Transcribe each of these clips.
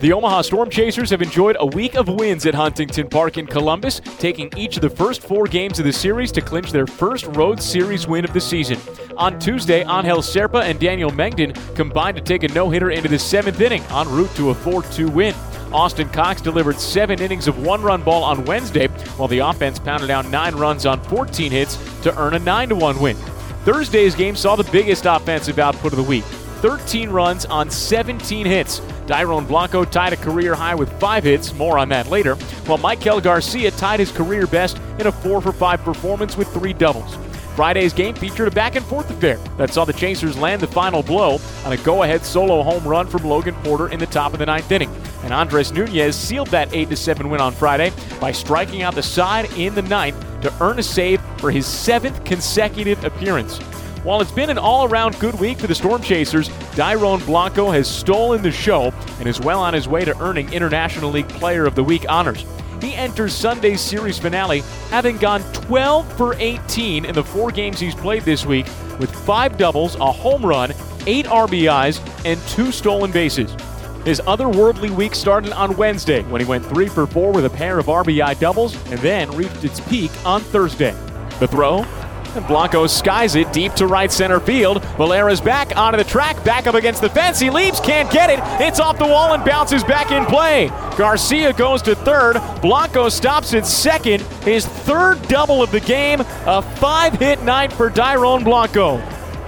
The Omaha Storm Chasers have enjoyed a week of wins at Huntington Park in Columbus, taking each of the first four games of the series to clinch their first road series win of the season. On Tuesday, Angel Serpa and Daniel Mengden combined to take a no hitter into the seventh inning en route to a 4 2 win. Austin Cox delivered seven innings of one run ball on Wednesday, while the offense pounded down nine runs on 14 hits to earn a 9 1 win. Thursday's game saw the biggest offensive output of the week 13 runs on 17 hits. Dairon Blanco tied a career high with five hits, more on that later, while Michael Garcia tied his career best in a 4 for 5 performance with three doubles. Friday's game featured a back and forth affair that saw the Chasers land the final blow on a go ahead solo home run from Logan Porter in the top of the ninth inning. And Andres Nunez sealed that 8 7 win on Friday by striking out the side in the ninth to earn a save for his seventh consecutive appearance. While it's been an all around good week for the Storm Chasers, Dairon Blanco has stolen the show and is well on his way to earning International League Player of the Week honors. He enters Sunday's series finale having gone 12 for 18 in the four games he's played this week with five doubles, a home run, eight RBIs, and two stolen bases. His otherworldly week started on Wednesday when he went 3 for 4 with a pair of RBI doubles and then reached its peak on Thursday. The throw, and Blanco skies it deep to right center field. Valera's back onto the track, back up against the fence. He leaps, can't get it. It's off the wall and bounces back in play. Garcia goes to third. Blanco stops at second. His third double of the game. A five hit night for Dairon Blanco.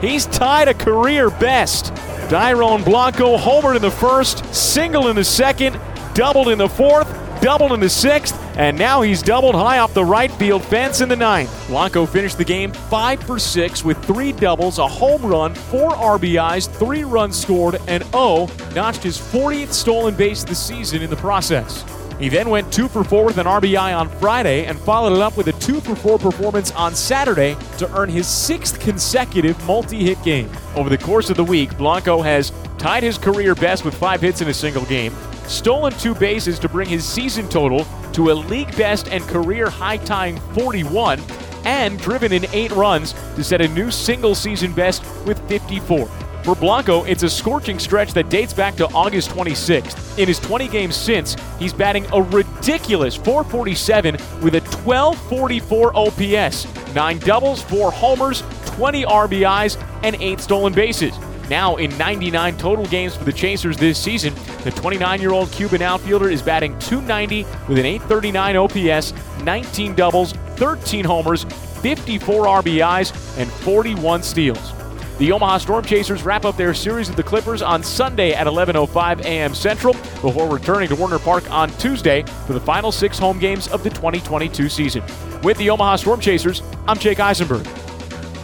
He's tied a career best. Dairon Blanco homered in the first, single in the second, doubled in the fourth, doubled in the sixth, and now he's doubled high off the right field fence in the ninth. Blanco finished the game 5 for 6 with three doubles, a home run, four RBIs, three runs scored, and O notched his 40th stolen base of the season in the process. He then went 2 for 4 with an RBI on Friday and followed it up with a 2 for 4 performance on Saturday to earn his sixth consecutive multi hit game. Over the course of the week, Blanco has tied his career best with five hits in a single game, stolen two bases to bring his season total to a league best and career high tying 41, and driven in eight runs to set a new single season best with 54. For Blanco, it's a scorching stretch that dates back to August 26th. In his 20 games since, he's batting a ridiculous 447 with a 1244 OPS, 9 doubles, 4 homers, 20 RBIs, and 8 stolen bases. Now, in 99 total games for the Chasers this season, the 29 year old Cuban outfielder is batting 290 with an 839 OPS, 19 doubles, 13 homers, 54 RBIs, and 41 steals. The Omaha Storm Chasers wrap up their series with the Clippers on Sunday at 11:05 a.m. Central before returning to Werner Park on Tuesday for the final 6 home games of the 2022 season. With the Omaha Storm Chasers, I'm Jake Eisenberg.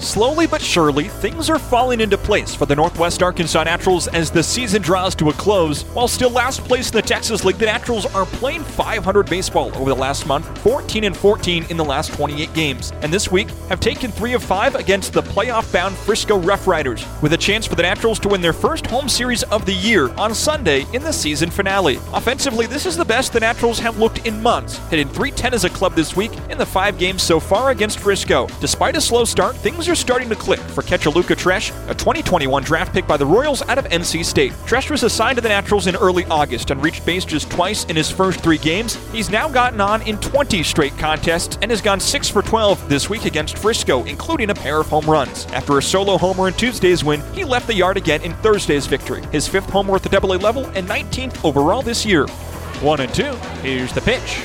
Slowly but surely, things are falling into place for the Northwest Arkansas Naturals as the season draws to a close. While still last place in the Texas League, the Naturals are playing 500 baseball over the last month, 14 and 14 in the last 28 games, and this week have taken 3 of 5 against the playoff-bound Frisco Rough Riders, with a chance for the Naturals to win their first home series of the year on Sunday in the season finale. Offensively, this is the best the Naturals have looked in months, hitting 310 as a club this week in the 5 games so far against Frisco. Despite a slow start, things are starting to click for catcher Luca Tresh, a 2021 draft pick by the Royals out of NC State. Tresh was assigned to the Naturals in early August and reached base just twice in his first three games. He's now gotten on in 20 straight contests and has gone 6 for 12 this week against Frisco, including a pair of home runs. After a solo homer in Tuesday's win, he left the yard again in Thursday's victory, his fifth homer at the AA level and 19th overall this year. One and two. Here's the pitch.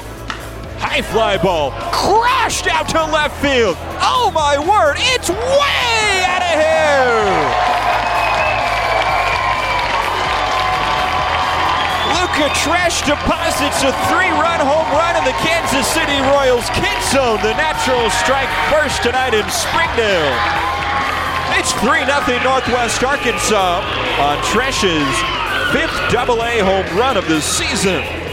High fly ball crashed out to left field. Oh my word, it's way out of here. Luca Tresh deposits a three-run home run and the Kansas City Royals kid zone. The natural strike first tonight in Springdale. It's 3-0 Northwest Arkansas on Tresh's fifth double-A home run of the season.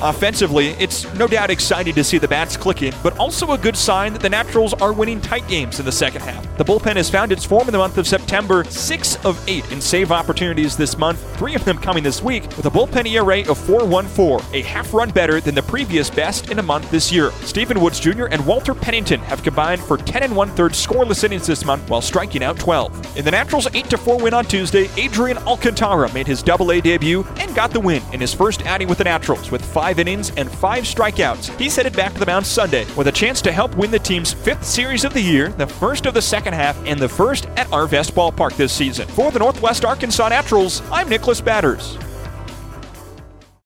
Offensively, it's no doubt exciting to see the bats clicking, but also a good sign that the Naturals are winning tight games in the second half. The bullpen has found its form in the month of September, six of eight in save opportunities this month, three of them coming this week, with a bullpen ERA of 4.14, a half run better than the previous best in a month this year. Stephen Woods Jr. and Walter Pennington have combined for 10 and one third scoreless innings this month while striking out 12. In the Naturals' 8 4 win on Tuesday, Adrian Alcantara made his Double A debut and got the win in his first outing with the Naturals with five innings and five strikeouts. He's headed back to the mound Sunday with a chance to help win the team's fifth series of the year, the first of the second half, and the first at Arvest Ballpark this season. For the Northwest Arkansas Naturals, I'm Nicholas Batters.